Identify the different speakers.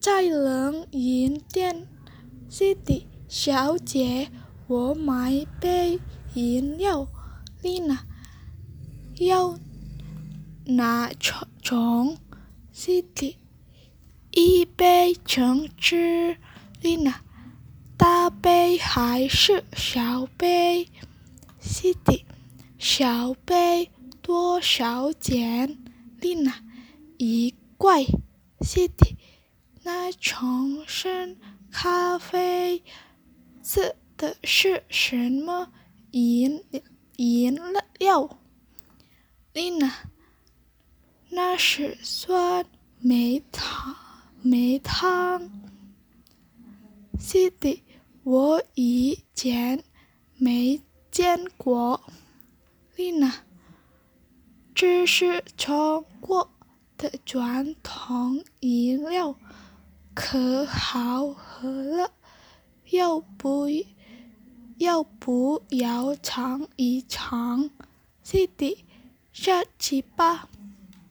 Speaker 1: 在冷饮店，小姐，我买杯饮料，你拿要哪种？小姐，一杯橙汁，你拿大杯还是小杯？小姐，小杯多少钱？你拿一块，小姐。那重生咖啡色的是什么饮饮料丽娜那是酸梅汤梅汤。是的我以前没见过。丽娜这是中国的传统饮料。可好喝了，要不要不要尝一尝是的下次吧。